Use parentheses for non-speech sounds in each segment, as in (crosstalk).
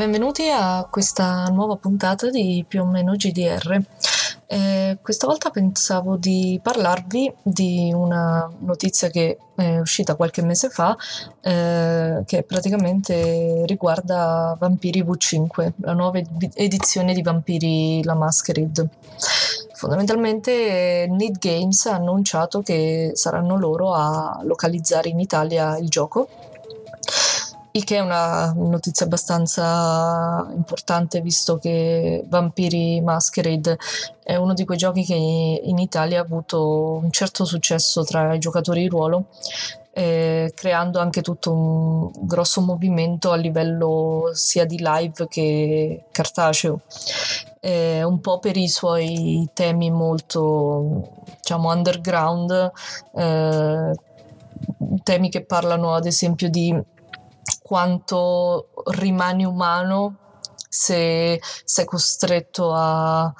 benvenuti a questa nuova puntata di più o meno GDR. Eh, questa volta pensavo di parlarvi di una notizia che è uscita qualche mese fa, eh, che praticamente riguarda Vampiri V5, la nuova edizione di Vampiri la Masquerade. Fondamentalmente Need Games ha annunciato che saranno loro a localizzare in Italia il gioco il che è una notizia abbastanza importante visto che Vampiri Masquerade è uno di quei giochi che in Italia ha avuto un certo successo tra i giocatori di ruolo, eh, creando anche tutto un grosso movimento a livello sia di live che cartaceo. Eh, un po' per i suoi temi molto diciamo underground, eh, temi che parlano ad esempio di quanto rimani umano se sei costretto a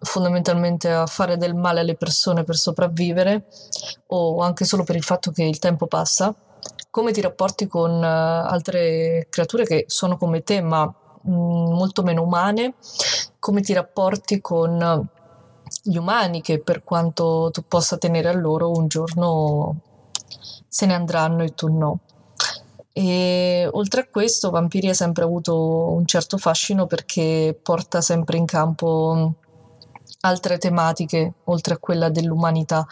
fondamentalmente a fare del male alle persone per sopravvivere o anche solo per il fatto che il tempo passa, come ti rapporti con uh, altre creature che sono come te ma mh, mm, molto meno umane, come ti rapporti con gli umani che per quanto tu possa tenere a loro un giorno se ne andranno e tu no. E oltre a questo, Vampiri ha sempre avuto un certo fascino perché porta sempre in campo altre tematiche oltre a quella dell'umanità,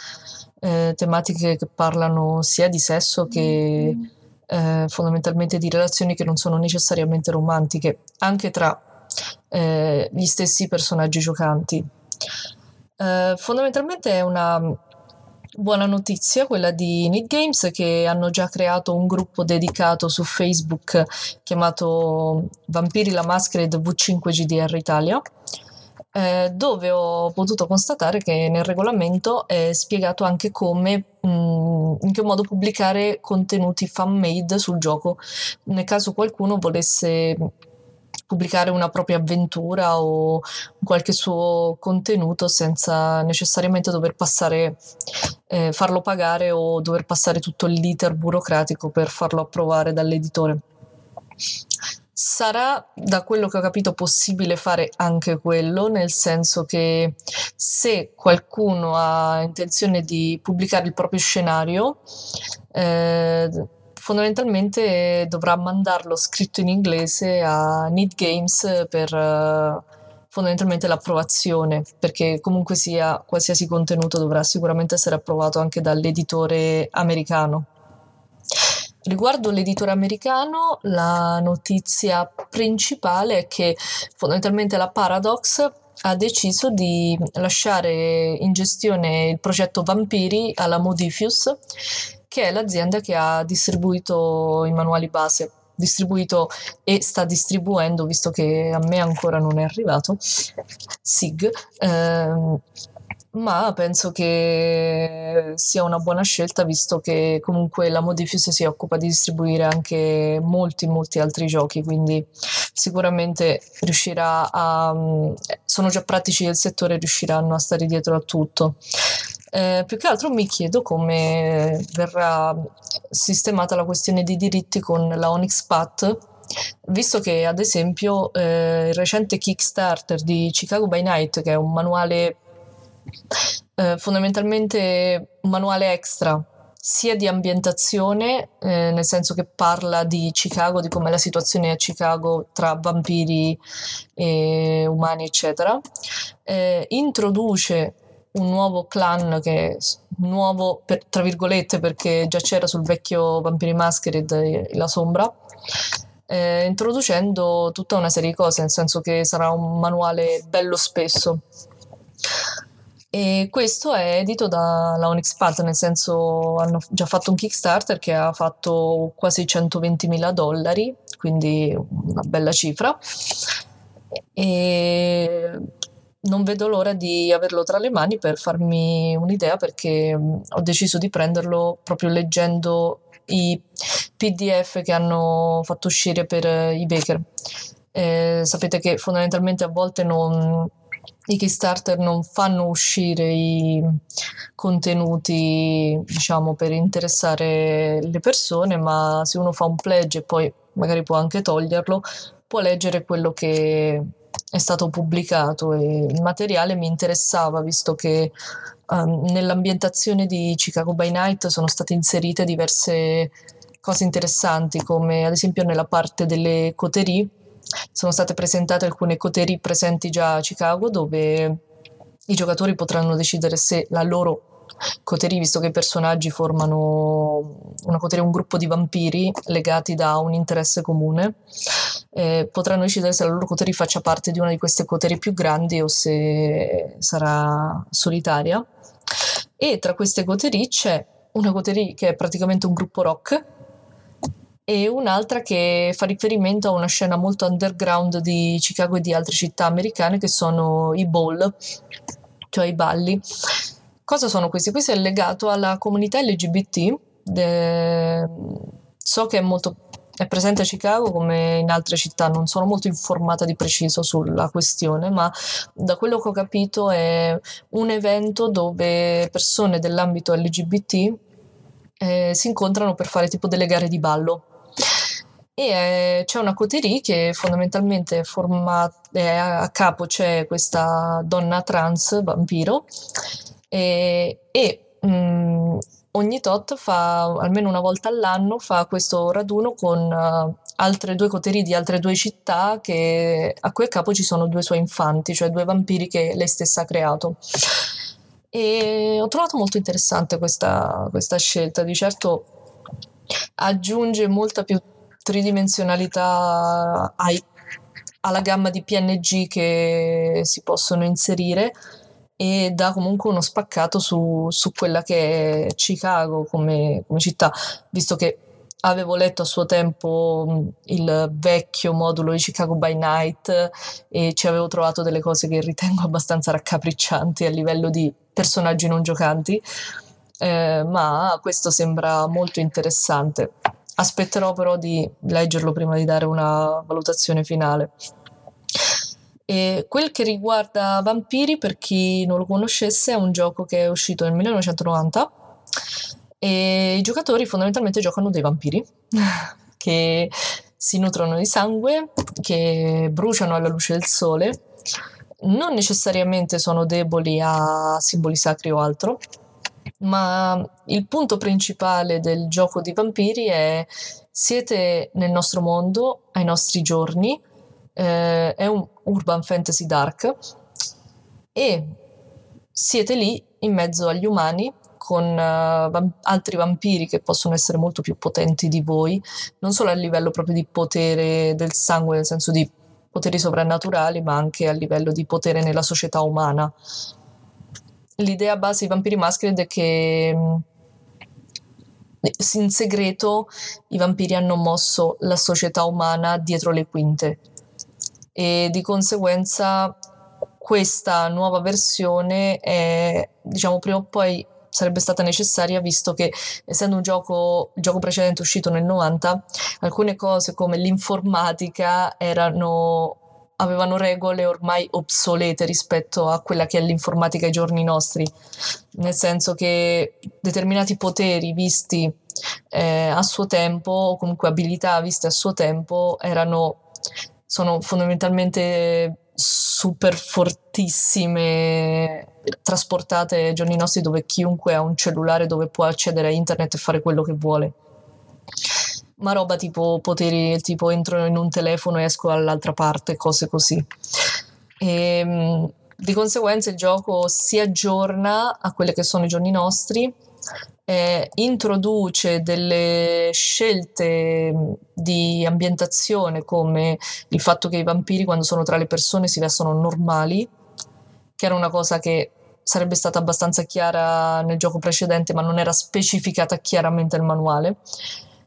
eh, tematiche che parlano sia di sesso che eh, fondamentalmente di relazioni che non sono necessariamente romantiche, anche tra eh, gli stessi personaggi giocanti. Eh, fondamentalmente è una Buona notizia quella di Need Games che hanno già creato un gruppo dedicato su Facebook chiamato Vampiri la Masquerade V5 GDR Italia. Eh, dove ho potuto constatare che nel regolamento è spiegato anche come, mh, mm, in che modo pubblicare contenuti fan made sul gioco nel caso qualcuno volesse pubblicare una propria avventura o qualche suo contenuto senza necessariamente dover passare, eh, farlo pagare o dover passare tutto l'iter burocratico per farlo approvare dall'editore. Sarà, da quello che ho capito, possibile fare anche quello, nel senso che se qualcuno ha intenzione di pubblicare il proprio scenario, eh, fondamentalmente dovrà mandarlo scritto in inglese a Need Games per uh, fondamentalmente l'approvazione, perché comunque sia qualsiasi contenuto dovrà sicuramente essere approvato anche dall'editore americano. Riguardo l'editore americano, la notizia principale è che fondamentalmente la Paradox ha deciso di lasciare in gestione il progetto Vampiri alla Modifius che è l'azienda che ha distribuito i manuali base distribuito e sta distribuendo, visto che a me ancora non è arrivato, SIG, ehm, ma penso che sia una buona scelta visto che comunque la Modifius si occupa di distribuire anche molti molti altri giochi quindi sicuramente riuscirà a sono già pratici del settore riusciranno a stare dietro a tutto eh, più che altro mi chiedo come verrà sistemata la questione dei diritti con la Onyx Path, visto che ad esempio eh, il recente Kickstarter di Chicago by Night, che è un manuale eh, fondamentalmente un manuale extra sia di ambientazione, eh, nel senso che parla di Chicago, di com'è la situazione a Chicago tra vampiri e umani, eccetera, eh, introduce un nuovo clan che è nuovo per, tra virgolette perché già c'era sul vecchio Vampiri Masquerade la sombra eh, introducendo tutta una serie di cose nel senso che sarà un manuale bello spesso. E questo è edito dalla Onyx Path nel senso hanno già fatto un Kickstarter che ha fatto quasi 120.000 dollari quindi una bella cifra. E non vedo l'ora di averlo tra le mani per farmi un'idea perché mm, ho deciso di prenderlo proprio leggendo i PDF che hanno fatto uscire per eh, i Baker. Eh, sapete che fondamentalmente a volte non, i Kickstarter non fanno uscire i contenuti, diciamo, per interessare le persone, ma se uno fa un pledge e poi magari può anche toglierlo, può leggere quello che è stato pubblicato e il materiale mi interessava visto che um, nell'ambientazione di Chicago by Night sono state inserite diverse cose interessanti come ad esempio nella parte delle coterie. Sono state presentate alcune coterie presenti già a Chicago dove i giocatori potranno decidere se la loro coterie, visto che i personaggi formano una coteria, un gruppo di vampiri legati da un interesse comune, eh, potranno decidere se la loro coterie faccia parte di una di queste coterie più grandi o se sarà solitaria. E tra queste coterie c'è una coterie che è praticamente un gruppo rock e un'altra che fa riferimento a una scena molto underground di Chicago e di altre città americane che sono i ball, cioè i balli Cosa sono questi? Questo è legato alla comunità LGBT. De... So che è molto è presente a Chicago come in altre città, non sono molto informata di preciso sulla questione, ma da quello che ho capito è un evento dove persone dell'ambito LGBT eh, si incontrano per fare tipo delle gare di ballo. E eh, c'è una coterie che fondamentalmente è formata, a capo c'è questa donna trans vampiro e, e mh, mm, ogni tot fa, almeno una volta all'anno, fa questo raduno con uh, altre due coterie di altre due città che, a cui a capo ci sono due suoi infanti, cioè due vampiri che lei stessa ha creato. E ho trovato molto interessante questa, questa scelta, di certo aggiunge molta più tridimensionalità ai, alla gamma di PNG che si possono inserire e dà comunque uno spaccato su, su quella che è Chicago come, come, città, visto che avevo letto a suo tempo il vecchio modulo di Chicago by Night e ci avevo trovato delle cose che ritengo (laughs) abbastanza raccapriccianti a livello di personaggi non giocanti, eh, ma questo sembra molto interessante. Aspetterò però di leggerlo prima di dare una valutazione finale. E quel che riguarda Vampiri, per chi non lo conoscesse, è un gioco che è uscito nel 1990 e i giocatori fondamentalmente giocano dei vampiri (laughs) che si nutrono di sangue, che bruciano alla luce del sole, non necessariamente sono deboli a simboli sacri o altro, ma il punto principale del gioco di vampiri è siete nel nostro mondo, ai nostri giorni, eh, è un urban fantasy dark e siete lì in mezzo agli umani con uh, vam- altri vampiri che possono essere molto più potenti di voi, non solo a livello proprio di potere del sangue, nel senso di poteri sovrannaturali, ma anche a livello di potere nella società umana. L'idea base dei vampiri mascheri è che in segreto i vampiri hanno mosso la società umana dietro le quinte e di conseguenza questa nuova versione è, diciamo, prima o poi sarebbe stata necessaria visto che essendo un gioco, il gioco precedente uscito nel 90, alcune cose come l'informatica erano avevano regole ormai obsolete rispetto a quella che è l'informatica ai giorni nostri, nel senso che determinati poteri visti eh, a suo tempo, o comunque abilità viste a suo tempo, erano sono fondamentalmente super fortissime trasportate ai giorni nostri dove chiunque ha un cellulare dove può accedere a internet e fare quello che vuole. Ma roba tipo poteri tipo entro in un telefono e esco dall'altra parte cose così. E, ehm, di conseguenza il gioco si aggiorna a quelli che sono i giorni nostri eh, introduce delle scelte di ambientazione come il fatto che i vampiri quando sono tra le persone si vestono normali, che era una cosa che sarebbe stata abbastanza chiara nel gioco precedente ma non era specificata chiaramente nel manuale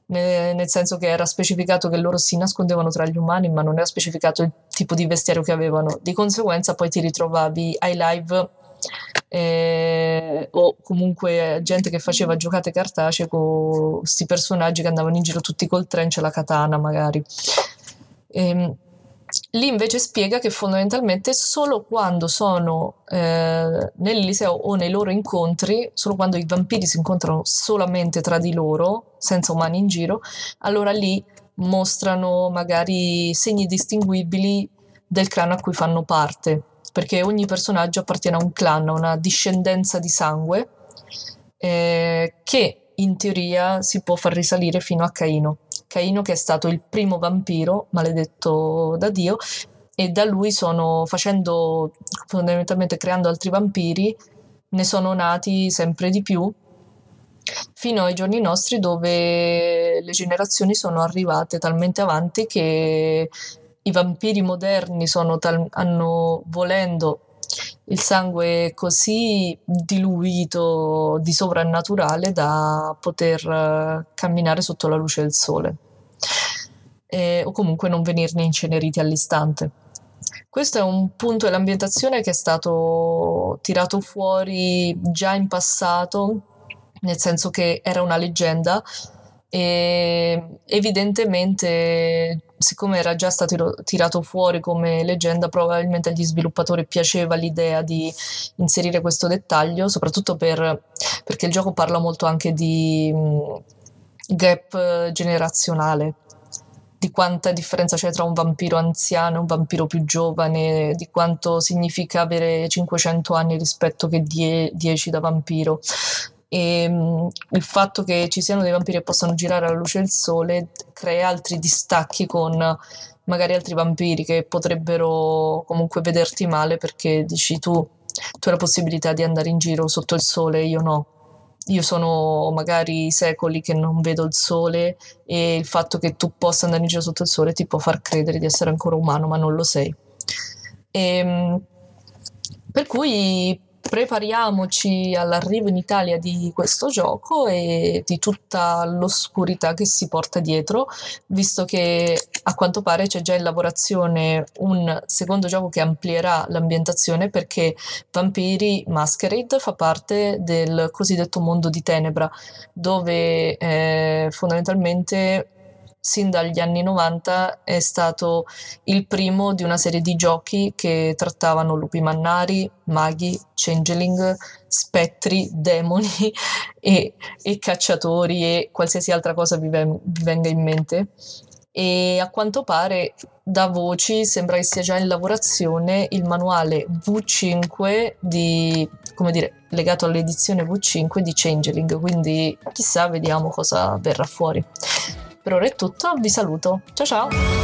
nel senso che era specificato che loro si nascondevano tra gli umani, ma non era specificato il tipo di vestiario che avevano. Di conseguenza, poi ti ritrovavi ai live eh, o comunque gente che faceva giocate cartacee con questi personaggi che andavano in giro tutti col trench e la katana magari. E, ehm, lì invece spiega che fondamentalmente solo quando sono eh, nell'Eliseo o nei loro incontri, solo quando i vampiri si incontrano solamente tra di loro, senza umani in giro, allora lì mostrano magari segni distinguibili del clan a cui fanno parte, perché ogni personaggio appartiene a un clan, a una discendenza di sangue eh, che in teoria si può far risalire fino a Caino. Caino che è stato il primo vampiro maledetto da Dio e da lui sono facendo fondamentalmente creando altri vampiri ne sono nati sempre di più fino ai giorni nostri dove le generazioni sono arrivate talmente avanti che i vampiri moderni tal- hanno volendo il sangue così diluito di sovrannaturale da poter uh, camminare sotto la luce del sole eh, o comunque non venirne inceneriti all'istante. Questo è un punto dell'ambientazione che è stato tirato fuori già in passato nel senso che era una leggenda e evidentemente siccome era già stato tirato fuori come leggenda probabilmente agli sviluppatori piaceva l'idea di inserire questo dettaglio soprattutto per, perché il gioco parla molto anche di gap generazionale di quanta differenza c'è tra un vampiro anziano e un vampiro più giovane, di quanto significa avere 500 anni rispetto che 10 da vampiro e um, il fatto che ci siano dei vampiri che possano girare alla luce del sole crea altri distacchi con magari altri vampiri che potrebbero comunque vederti male perché dici tu, tu hai la possibilità di andare in giro sotto il sole, io no. Io sono magari secoli che non vedo il sole e il fatto che tu possa andare in giro sotto il sole ti può far credere di essere ancora umano, ma non lo sei. E, um, per cui prepariamoci all'arrivo in Italia di questo gioco e di tutta l'oscurità che si porta dietro, visto che a quanto pare c'è già in lavorazione un secondo gioco che amplierà l'ambientazione perché Vampiri Masquerade fa parte del cosiddetto mondo di Tenebra, dove eh, fondamentalmente sin dagli anni 90 è stato il primo di una serie di giochi che trattavano lupi mannari, maghi, changeling, spettri, demoni (laughs) e, e cacciatori e qualsiasi altra cosa vi, ven- vi venga in mente. E a quanto pare da voci sembra che sia già in lavorazione il manuale V5 di, come dire, legato all'edizione V5 di Changeling, quindi chissà, vediamo cosa verrà fuori. Per ora è tutto, vi saluto. Ciao ciao!